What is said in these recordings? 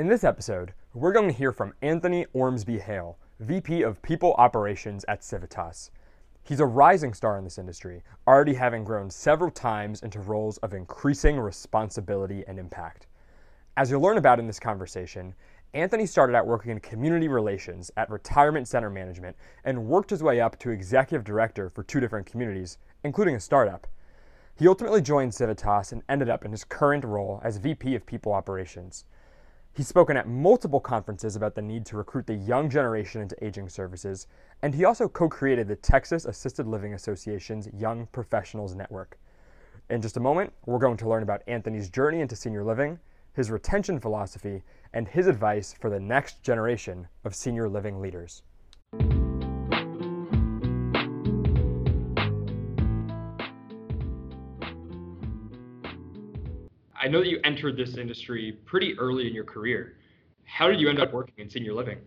In this episode, we're going to hear from Anthony Ormsby Hale, VP of People Operations at Civitas. He's a rising star in this industry, already having grown several times into roles of increasing responsibility and impact. As you'll learn about in this conversation, Anthony started out working in community relations at Retirement Center Management and worked his way up to executive director for two different communities, including a startup. He ultimately joined Civitas and ended up in his current role as VP of People Operations. He's spoken at multiple conferences about the need to recruit the young generation into aging services, and he also co created the Texas Assisted Living Association's Young Professionals Network. In just a moment, we're going to learn about Anthony's journey into senior living, his retention philosophy, and his advice for the next generation of senior living leaders. Know that you entered this industry pretty early in your career. How did you end up working in senior living?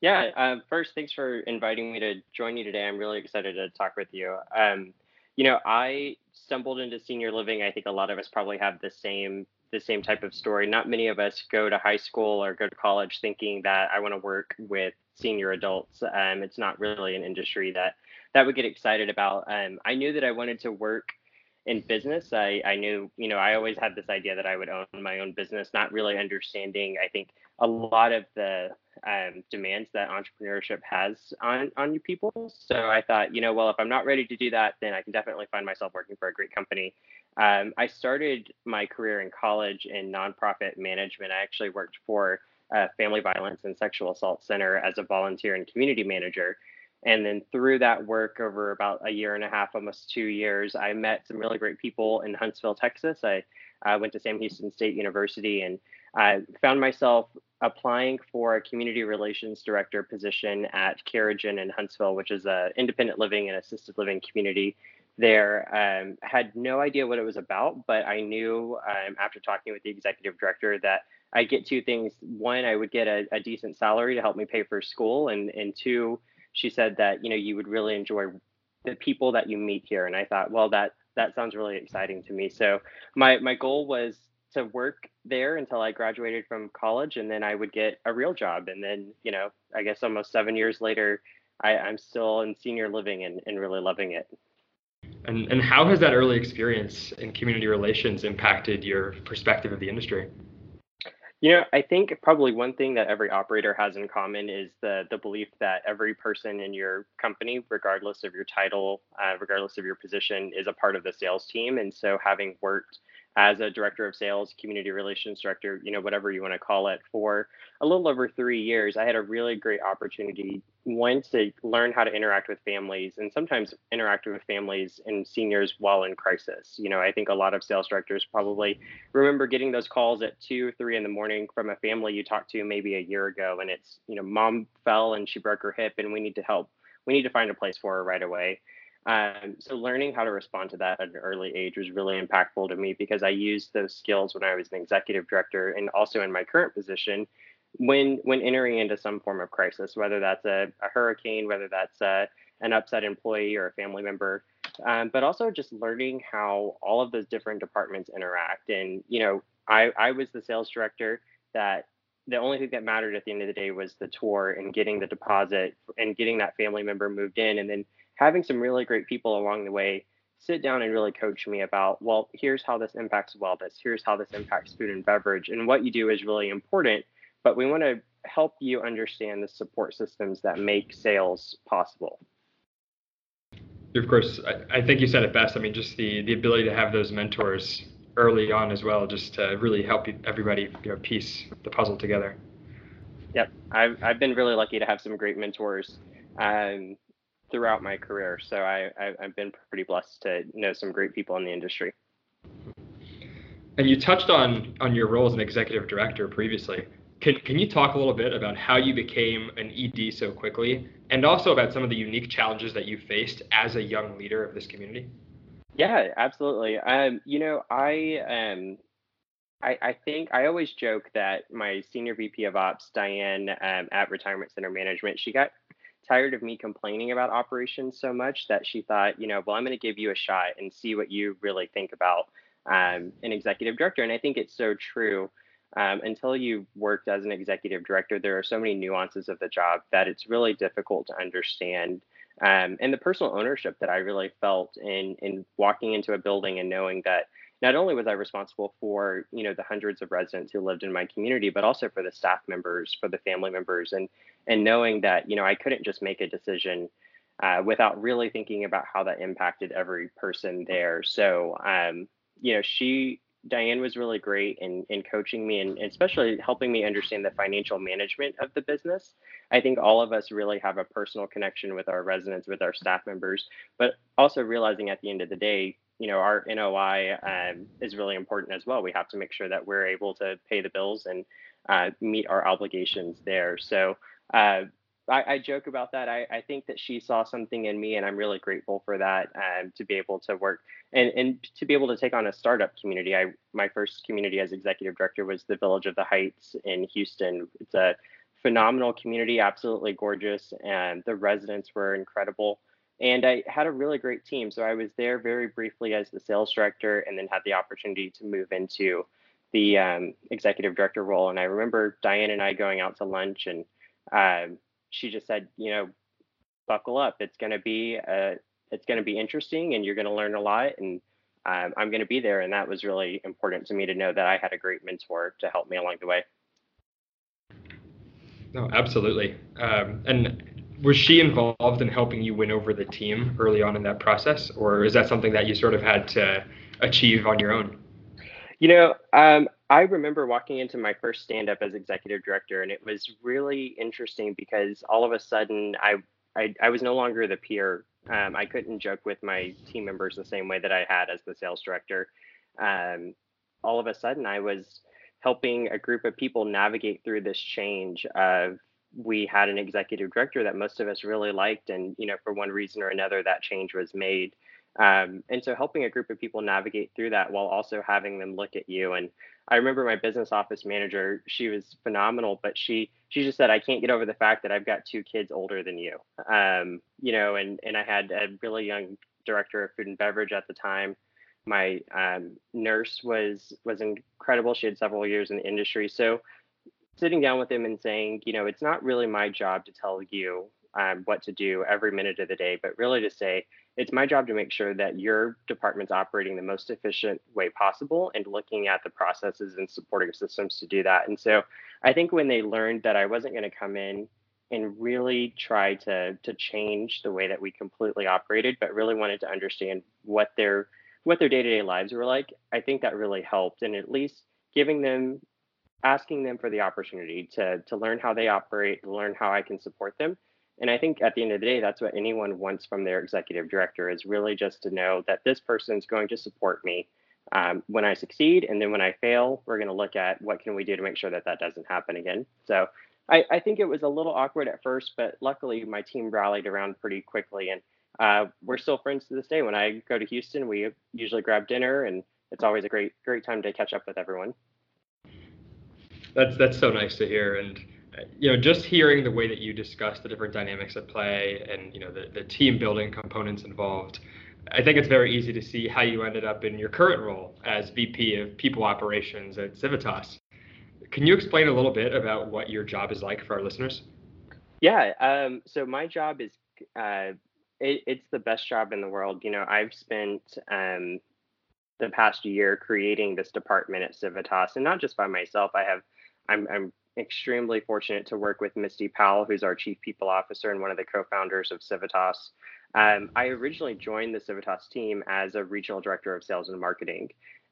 Yeah, uh, first, thanks for inviting me to join you today. I'm really excited to talk with you. Um, you know, I stumbled into senior living. I think a lot of us probably have the same the same type of story. Not many of us go to high school or go to college thinking that I want to work with senior adults. Um, it's not really an industry that that would get excited about. Um, I knew that I wanted to work in business. I, I knew, you know, I always had this idea that I would own my own business, not really understanding, I think, a lot of the um, demands that entrepreneurship has on, on you people. So I thought, you know, well, if I'm not ready to do that, then I can definitely find myself working for a great company. Um, I started my career in college in nonprofit management. I actually worked for a family violence and sexual assault center as a volunteer and community manager. And then through that work over about a year and a half, almost two years, I met some really great people in Huntsville, Texas. I went to Sam Houston State University and I found myself applying for a community relations director position at Carriage Inn in Huntsville, which is a independent living and assisted living community there. Um, had no idea what it was about, but I knew um, after talking with the executive director that I'd get two things. One, I would get a, a decent salary to help me pay for school, and and two, she said that you know you would really enjoy the people that you meet here. And i thought well that that sounds really exciting to me. So my my goal was to work there until i graduated from college and then i would get a real job. And then you know i guess almost seven years later I, i'm still in senior living and, and really loving it. And, and how has that early experience in community relations impacted your perspective of the industry you know, I think probably one thing that every operator has in common is the the belief that every person in your company, regardless of your title, uh, regardless of your position, is a part of the sales team. And so, having worked as a director of sales, community relations director, you know, whatever you want to call it, for a little over three years, I had a really great opportunity. One, to learn how to interact with families and sometimes interact with families and seniors while in crisis. You know, I think a lot of sales directors probably remember getting those calls at two, three in the morning from a family you talked to maybe a year ago. And it's, you know, mom fell and she broke her hip and we need to help. We need to find a place for her right away. Um, so learning how to respond to that at an early age was really impactful to me because I used those skills when I was an executive director and also in my current position when when entering into some form of crisis, whether that's a, a hurricane, whether that's a, an upset employee or a family member, um, but also just learning how all of those different departments interact. And you know, I I was the sales director that the only thing that mattered at the end of the day was the tour and getting the deposit and getting that family member moved in and then having some really great people along the way sit down and really coach me about, well, here's how this impacts wellness, here's how this impacts food and beverage. And what you do is really important, but we want to help you understand the support systems that make sales possible. Of course, I, I think you said it best. I mean, just the, the ability to have those mentors early on as well, just to really help everybody you know, piece the puzzle together. Yep, I've, I've been really lucky to have some great mentors. Um, throughout my career. So I, I have been pretty blessed to know some great people in the industry. And you touched on on your role as an executive director previously. Can can you talk a little bit about how you became an ED so quickly, and also about some of the unique challenges that you faced as a young leader of this community? Yeah, absolutely. Um, you know, I um, I, I, think I always joke that my senior VP of Ops, Diane, um, at Retirement Center Management, she got tired of me complaining about operations so much that she thought, you know, well, I'm going to give you a shot and see what you really think about um, an executive director. And I think it's so true. um, until you've worked as an executive director, there are so many nuances of the job that it's really difficult to understand. Um, and the personal ownership that I really felt in in walking into a building and knowing that not only was I responsible for you know the hundreds of residents who lived in my community, but also for the staff members, for the family members, and and knowing that you know I couldn't just make a decision uh, without really thinking about how that impacted every person there. So um, you know she Diane was really great in, in coaching me and especially helping me understand the financial management of the business. I think all of us really have a personal connection with our residents, with our staff members, but also realizing at the end of the day, you know, our NOI um, is really important as well. We have to make sure that we're able to pay the bills and uh, meet our obligations there. So uh, I, I, joke about that. I, I, think that she saw something in me, and I'm really grateful for that um, to be able to work and, and to be able to take on a startup community. I my first community as executive director was the Village of the Heights in Houston. It's a phenomenal community, absolutely gorgeous, and the residents were incredible. And I had a really great team. So I was there very briefly as the sales director, and then had the opportunity to move into the um, executive director role. And I remember Diane and I going out to lunch and um, she just said, you know, buckle up. It's going to be uh, it's going to be interesting, and you're going to learn a lot. And um, I'm going to be there. And that was really important to me to know that I had a great mentor to help me along the way. No, absolutely. Um, and was she involved in helping you win over the team early on in that process, or is that something that you sort of had to achieve on your own? You know, um, I remember walking into my first stand up as executive director, and it was really interesting because all of a sudden I I, I was no longer the peer. Um, I couldn't joke with my team members the same way that I had as the sales director. Um, all of a sudden, I was helping a group of people navigate through this change of we had an executive director that most of us really liked and you know for one reason or another that change was made um, and so helping a group of people navigate through that while also having them look at you. And I remember my business office manager, she was phenomenal, but she she just said, I can't get over the fact that I've got two kids older than you. Um, you know, and and I had a really young director of food and beverage at the time. My um, nurse was was incredible. She had several years in the industry. So sitting down with him and saying, you know, it's not really my job to tell you um, what to do every minute of the day, but really to say, it's my job to make sure that your department's operating the most efficient way possible and looking at the processes and supporting systems to do that. And so I think when they learned that I wasn't going to come in and really try to to change the way that we completely operated, but really wanted to understand what their what their day-to-day lives were like, I think that really helped. And at least giving them asking them for the opportunity to to learn how they operate, to learn how I can support them and I think at the end of the day, that's what anyone wants from their executive director is really just to know that this person is going to support me um, when I succeed. And then when I fail, we're going to look at what can we do to make sure that that doesn't happen again. So I, I think it was a little awkward at first, but luckily my team rallied around pretty quickly. And uh, we're still friends to this day. When I go to Houston, we usually grab dinner and it's always a great, great time to catch up with everyone. That's, that's so nice to hear. And you know, just hearing the way that you discuss the different dynamics at play and you know the, the team building components involved, I think it's very easy to see how you ended up in your current role as VP of People Operations at Civitas. Can you explain a little bit about what your job is like for our listeners? Yeah, um, so my job is uh, it, it's the best job in the world. You know, I've spent um, the past year creating this department at Civitas, and not just by myself. I have I'm, I'm extremely fortunate to work with Misty Powell, who's our chief people officer and one of the co-founders of Civitas. Um, I originally joined the Civitas team as a regional director of sales and marketing,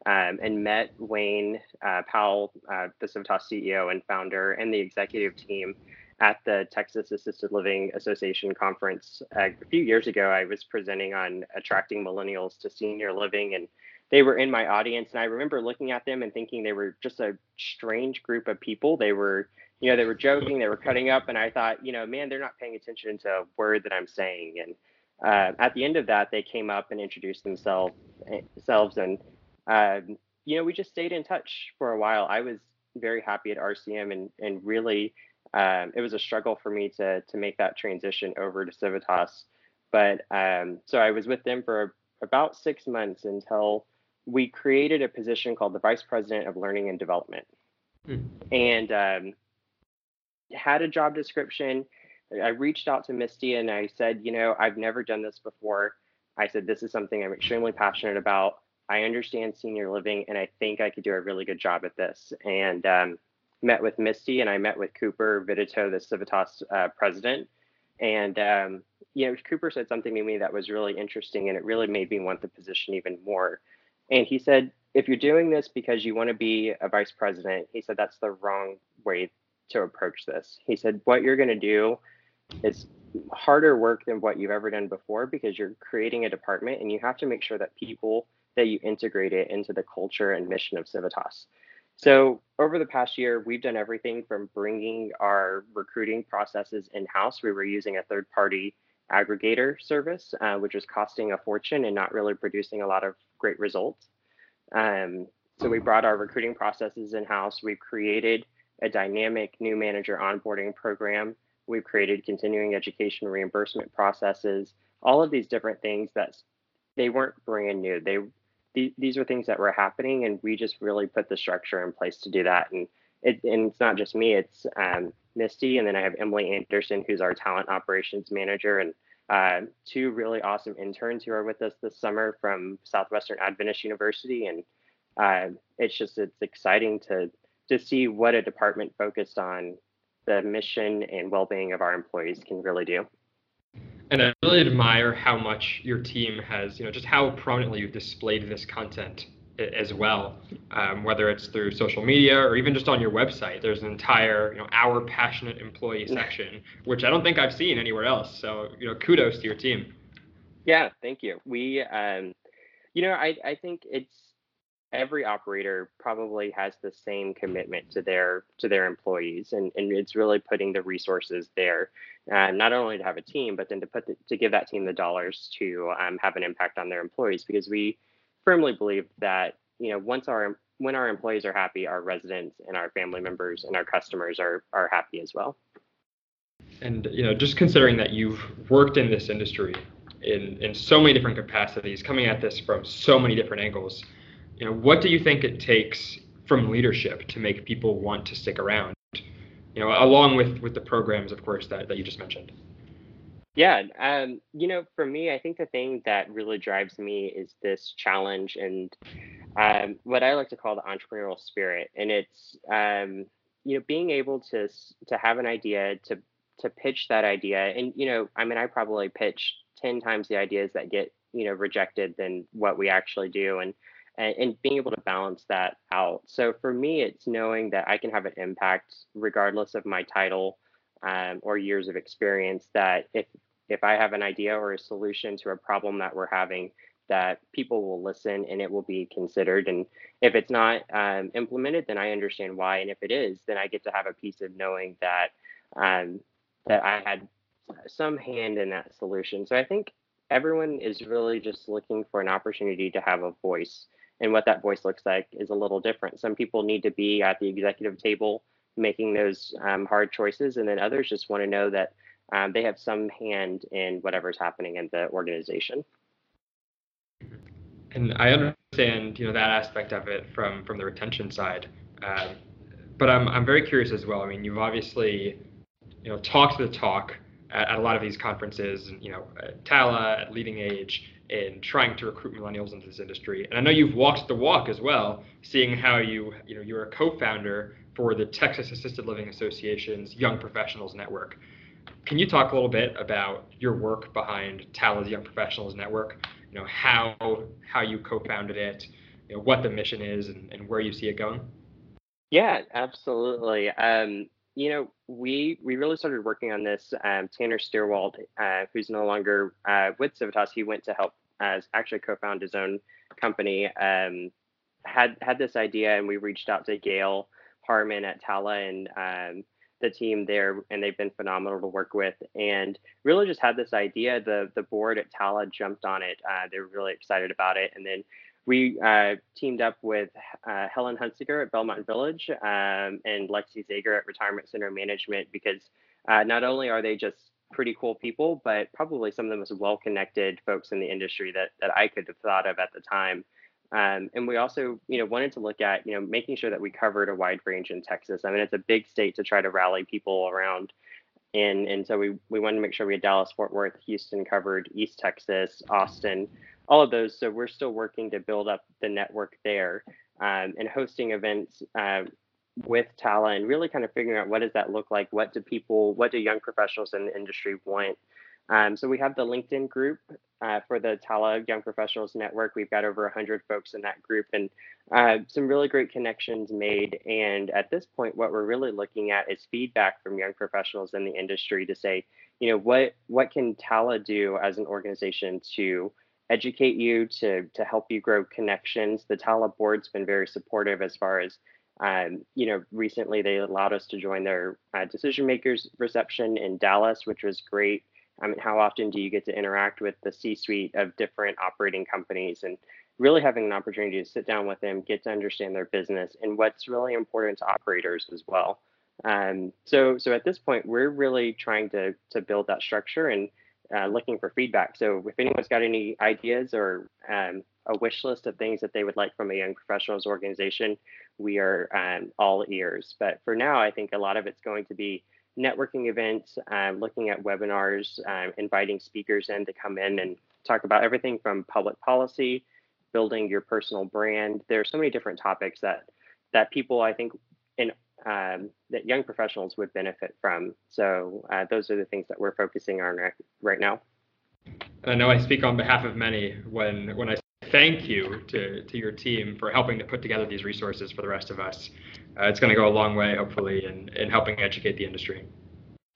um, and met Wayne uh, Powell, uh, the Civitas CEO and founder, and the executive team at the Texas Assisted Living Association conference uh, a few years ago. I was presenting on attracting millennials to senior living and they were in my audience and i remember looking at them and thinking they were just a strange group of people. They were you know they were joking they were cutting up and i thought you know man they're not paying attention to a word that i'm saying. And uh, at the end of that they came up and introduced themselves themselves and uh, you know we just stayed in touch for a while. I was very happy at rcm and and really um, it was a struggle for me to to make that transition over to civitas. But um, so i was with them for about six months until we created a position called the Vice President of Learning and Development. mm. and um, had a job description. I reached out to Misty and I said, you know, I've never done this before. I said, this is something I'm extremely passionate about. I understand senior living and I think I could do a really good job at this. And um, met with Misty and I met with Cooper Vidito, the Civitas uh, president. And, um, you know, Cooper said something to me that was really interesting and it really made me want the position even more. And he said, if you're doing this because you want to be a vice president, he said, that's the wrong way to approach this. He said, what you're going to do is harder work than what you've ever done before because you're creating a department and you have to make sure that people that you integrate it into the culture and mission of Civitas. So over the past year, we've done everything from bringing our recruiting processes in-house. We were using a third-party aggregator service, uh, which was costing a fortune and not really producing a lot of great results. Um, so we brought our recruiting processes in-house. We've created a dynamic new manager onboarding program. We've created continuing education reimbursement processes, all of these different things that they weren't brand new. They these are things that were happening, and we just really put the structure in place to do that. And it, and it's not just me; it's um, Misty, and then I have Emily Anderson, who's our talent operations manager, and uh, two really awesome interns who are with us this summer from Southwestern Adventist University. And uh, it's just it's exciting to to see what a department focused on the mission and well-being of our employees can really do and I really admire how much your team has, you know, just how prominently you've displayed this content as well, um, whether it's through social media or even just on your website. There's an entire, you know, our passionate employee section, which I don't think I've seen anywhere else. So, you know, kudos to your team. Yeah, thank you. We, um, you know, I, I think it's every operator probably has the same commitment to their to their employees and, and it's really putting the resources there uh, not only to have a team but then to put the, to give that team the dollars to um, have an impact on their employees because we firmly believe that you know once our when our employees are happy our residents and our family members and our customers are are happy as well and you know just considering that you've worked in this industry in in so many different capacities coming at this from so many different angles you know, what do you think it takes from leadership to make people want to stick around? You know, along with with the programs, of course, that, that you just mentioned. Yeah, um, you know, for me, I think the thing that really drives me is this challenge and um, what I like to call the entrepreneurial spirit, and it's um, you know being able to to have an idea to to pitch that idea, and you know, I mean, I probably pitch ten times the ideas that get you know rejected than what we actually do, and and, being able to balance that out. So for me, it's knowing that I can have an impact regardless of my title um, or years of experience. That if if I have an idea or a solution to a problem that we're having, that people will listen and it will be considered. And if it's not um, implemented, then I understand why. And if it is, then I get to have a piece of knowing that um, that I had some hand in that solution. So I think everyone is really just looking for an opportunity to have a voice and what that voice looks like is a little different. Some people need to be at the executive table making those um, hard choices, and then others just want to know that um, they have some hand in whatever's happening in the organization. And I understand, you know, that aspect of it from from the retention side, um, but I'm I'm very curious as well. I mean, you've obviously, you know, talked the talk at, at a lot of these conferences, and you know, at Tala, at Leading Age, in trying to recruit millennials into this industry. And I know you've walked the walk as well, seeing how you, you know, you're a co-founder for the Texas Assisted Living Association's Young Professionals Network. Can you talk a little bit about your work behind Tala's Young Professionals Network? You know, how how you co-founded it, you know, what the mission is, and, and where you see it going? Yeah, absolutely. Um, you know, we we really started working on this. Um, Tanner Steerwald, uh, who's no longer uh, with Civitas, he went to help as actually co-found his own company. Um, had had this idea, and we reached out to Gail Harmon at Tala and um, the team there, and they've been phenomenal to work with. And really just had this idea. The the board at Tala jumped on it. Uh, they were really excited about it, and then we uh, teamed up with uh, Helen Hunsiger at Belmont Village um, and Lexi Zager at Retirement Center Management because uh, not only are they just pretty cool people, but probably some of the most well-connected folks in the industry that that I could have thought of at the time. Um, and we also, you know, wanted to look at, you know, making sure that we covered a wide range in Texas. I mean, it's a big state to try to rally people around in, and so we we wanted to make sure we had Dallas, Fort Worth, Houston covered, East Texas, Austin, all of those. So we're still working to build up the network there um, and hosting events uh, with Tala and really kind of figuring out what does that look like? What do people, what do young professionals in the industry want? Um, so we have the LinkedIn group uh, for the Tala Young Professionals Network. We've got over 100 folks in that group and uh, some really great connections made. And at this point, what we're really looking at is feedback from young professionals in the industry to say, you know, what what can Tala do as an organization to educate you, to to help you grow connections? The Tala board's been very supportive as far as um, you know, recently they allowed us to join their uh, decision makers reception in Dallas, which was great. I mean, how often do you get to interact with the C-suite of different operating companies and really having an opportunity to sit down with them, get to understand their business and what's really important to operators as well. Um, so, so at this point, we're really trying to to build that structure and uh, looking for feedback. So, if anyone's got any ideas or um, a wish list of things that they would like from a young professionals organization, we are um, all ears. But for now, I think a lot of it's going to be networking events, um, looking at webinars, um, inviting speakers in to come in and talk about everything from public policy, building your personal brand. There are so many different topics that that people I think in um, that young professionals would benefit from. So uh, those are the things that we're focusing on right, right now. I know I speak on behalf of many when when I thank you to, to your team for helping to put together these resources for the rest of us. Uh, it's going to go a long way, hopefully, in, in helping educate the industry.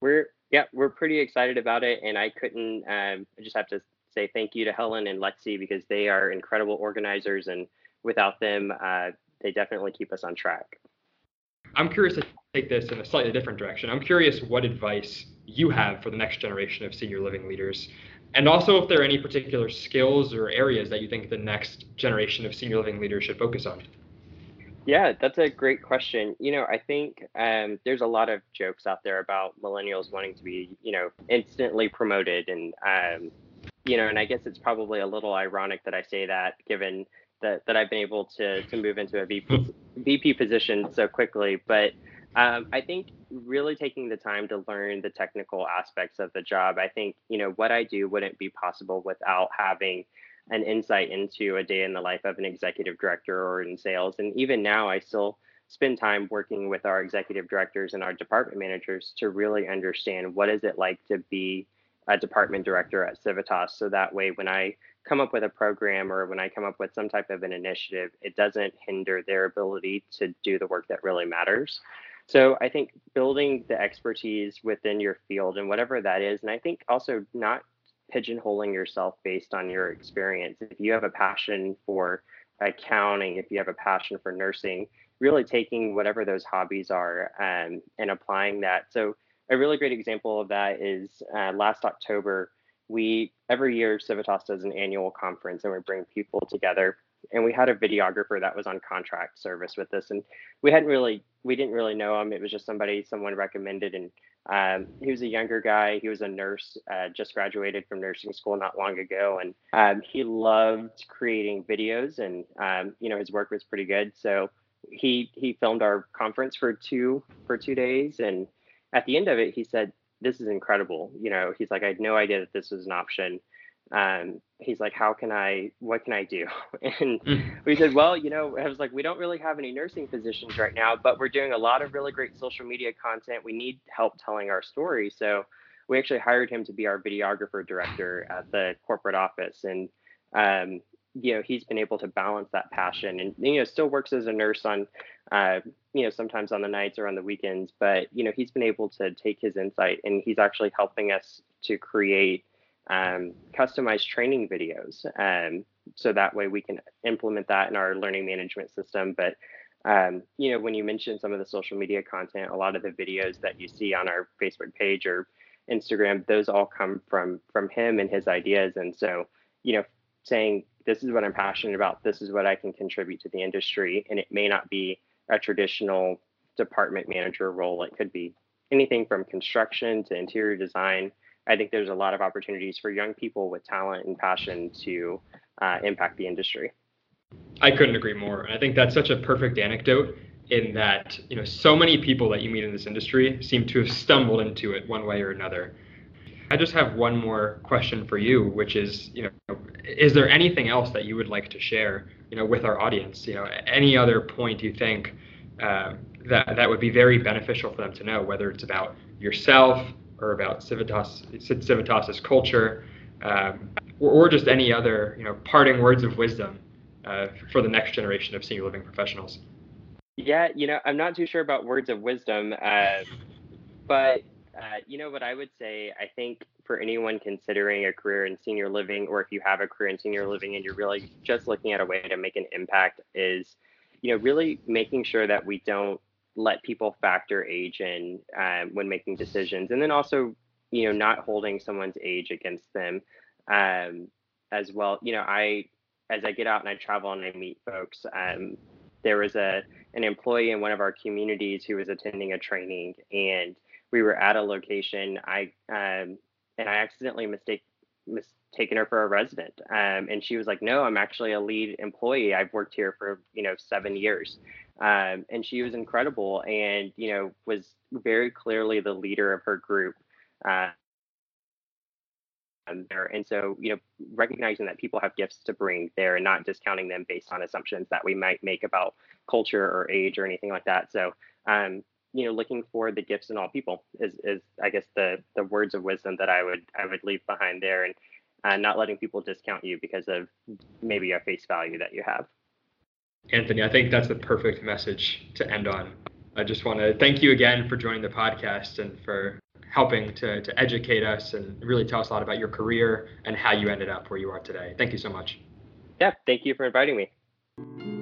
We're yeah, we're pretty excited about it, and I couldn't. Um, I just have to say thank you to Helen and Lexi because they are incredible organizers, and without them, uh, they definitely keep us on track. I'm curious to take this in a slightly different direction. I'm curious what advice you have for the next generation of senior living leaders and also if there are any particular skills or areas that you think the next generation of senior living leaders should focus on. Yeah, that's a great question. You know, I think um, there's a lot of jokes out there about millennials wanting to be, you know, instantly promoted, and um, you know, and I guess it's probably a little ironic that I say that, given that that I've been able to to move into a VP VP position so quickly. But um, I think really taking the time to learn the technical aspects of the job. I think, you know, what I do wouldn't be possible without having an insight into a day in the life of an executive director or in sales. And even now, I still spend time working with our executive directors and our department managers to really understand what is it like to be a department director at Civitas. So that way, when I come up with a program or when I come up with some type of an initiative, it doesn't hinder their ability to do the work that really matters. So I think building the expertise within your field and whatever that is, and I think also not pigeonholing yourself based on your experience. If you have a passion for accounting, if you have a passion for nursing, really taking whatever those hobbies are um, and applying that. So a really great example of that is uh, last October, we every year Civitas does an annual conference and we bring people together and we had a videographer that was on contract service with us and we hadn't really we didn't really know him it was just somebody someone recommended and um, he was a younger guy. He was a nurse uh, just graduated from nursing school not long ago. And um, he loved creating videos and um, you know his work was pretty good. So he he filmed our conference for two for two days. And at the end of it he said this is incredible. You know he's like i had no idea that this was an option um, he's like, how can I, what can I do? And mm. we said, well, you know, I was like, we don't really have any nursing positions right now, but we're doing a lot of really great social media content. We need help telling our story. So we actually hired him to be our videographer director at the corporate office. And, um, you know, he's been able to balance that passion and, you know, still works as a nurse on, uh, you know, sometimes on the nights or on the weekends, but, you know, he's been able to take his insight and he's actually helping us to create um, customized training videos. Um, so that way we can implement that in our learning management system. But um, you know, when you mention some of the social media content, a lot of the videos that you see on our Facebook page or Instagram, those all come from from him and his ideas. And so, you know, saying this is what I'm passionate about, this is what I can contribute to the industry, and it may not be a traditional department manager role. It could be anything from construction to interior design I think there's a lot of opportunities for young people with talent and passion to uh, impact the industry. I couldn't agree more. I think that's such a perfect anecdote in that you know so many people that you meet in this industry seem to have stumbled into it one way or another. I just have one more question for you, which is, you know, is there anything else that you would like to share, you know, with our audience? You know, any other point you think uh, that that would be very beneficial for them to know, whether it's about yourself or about Civitas Civitas's culture, um, or, or, just any other, you know, parting words of wisdom uh, for the next generation of senior living professionals. Yeah, you know, I'm not too sure about words of wisdom, uh, but uh, you know what I would say? I think for anyone considering a career in senior living, or if you have a career in senior living and you're really just looking at a way to make an impact, is you know really making sure that we don't let people factor age in um, when making decisions, and then also you know not holding someone's age against them um, as well. You know, I as I get out and I travel and I meet folks, um, there was a an employee in one of our communities who was attending a training and we were at a location. I um, and i accidentally mistake mistaken her for a resident um, and she was like no i'm actually a lead employee. I've worked here for you know seven years um, and she was incredible and you know was very clearly the leader of her group uh, there. And so, you know, recognizing that people have gifts to bring there and not discounting them based on assumptions that we might make about culture or age or anything like that. So, um, you know, looking for the gifts in all people is, is I guess the the words of wisdom that I would I would leave behind there, and uh, not letting people discount you because of maybe a face value that you have. Anthony, I think that's the perfect message to end on. I just want to thank you again for joining the podcast and for helping to, to educate us and really tell us a lot about your career and how you ended up where you are today. Thank you so much. Yeah, thank you for inviting me.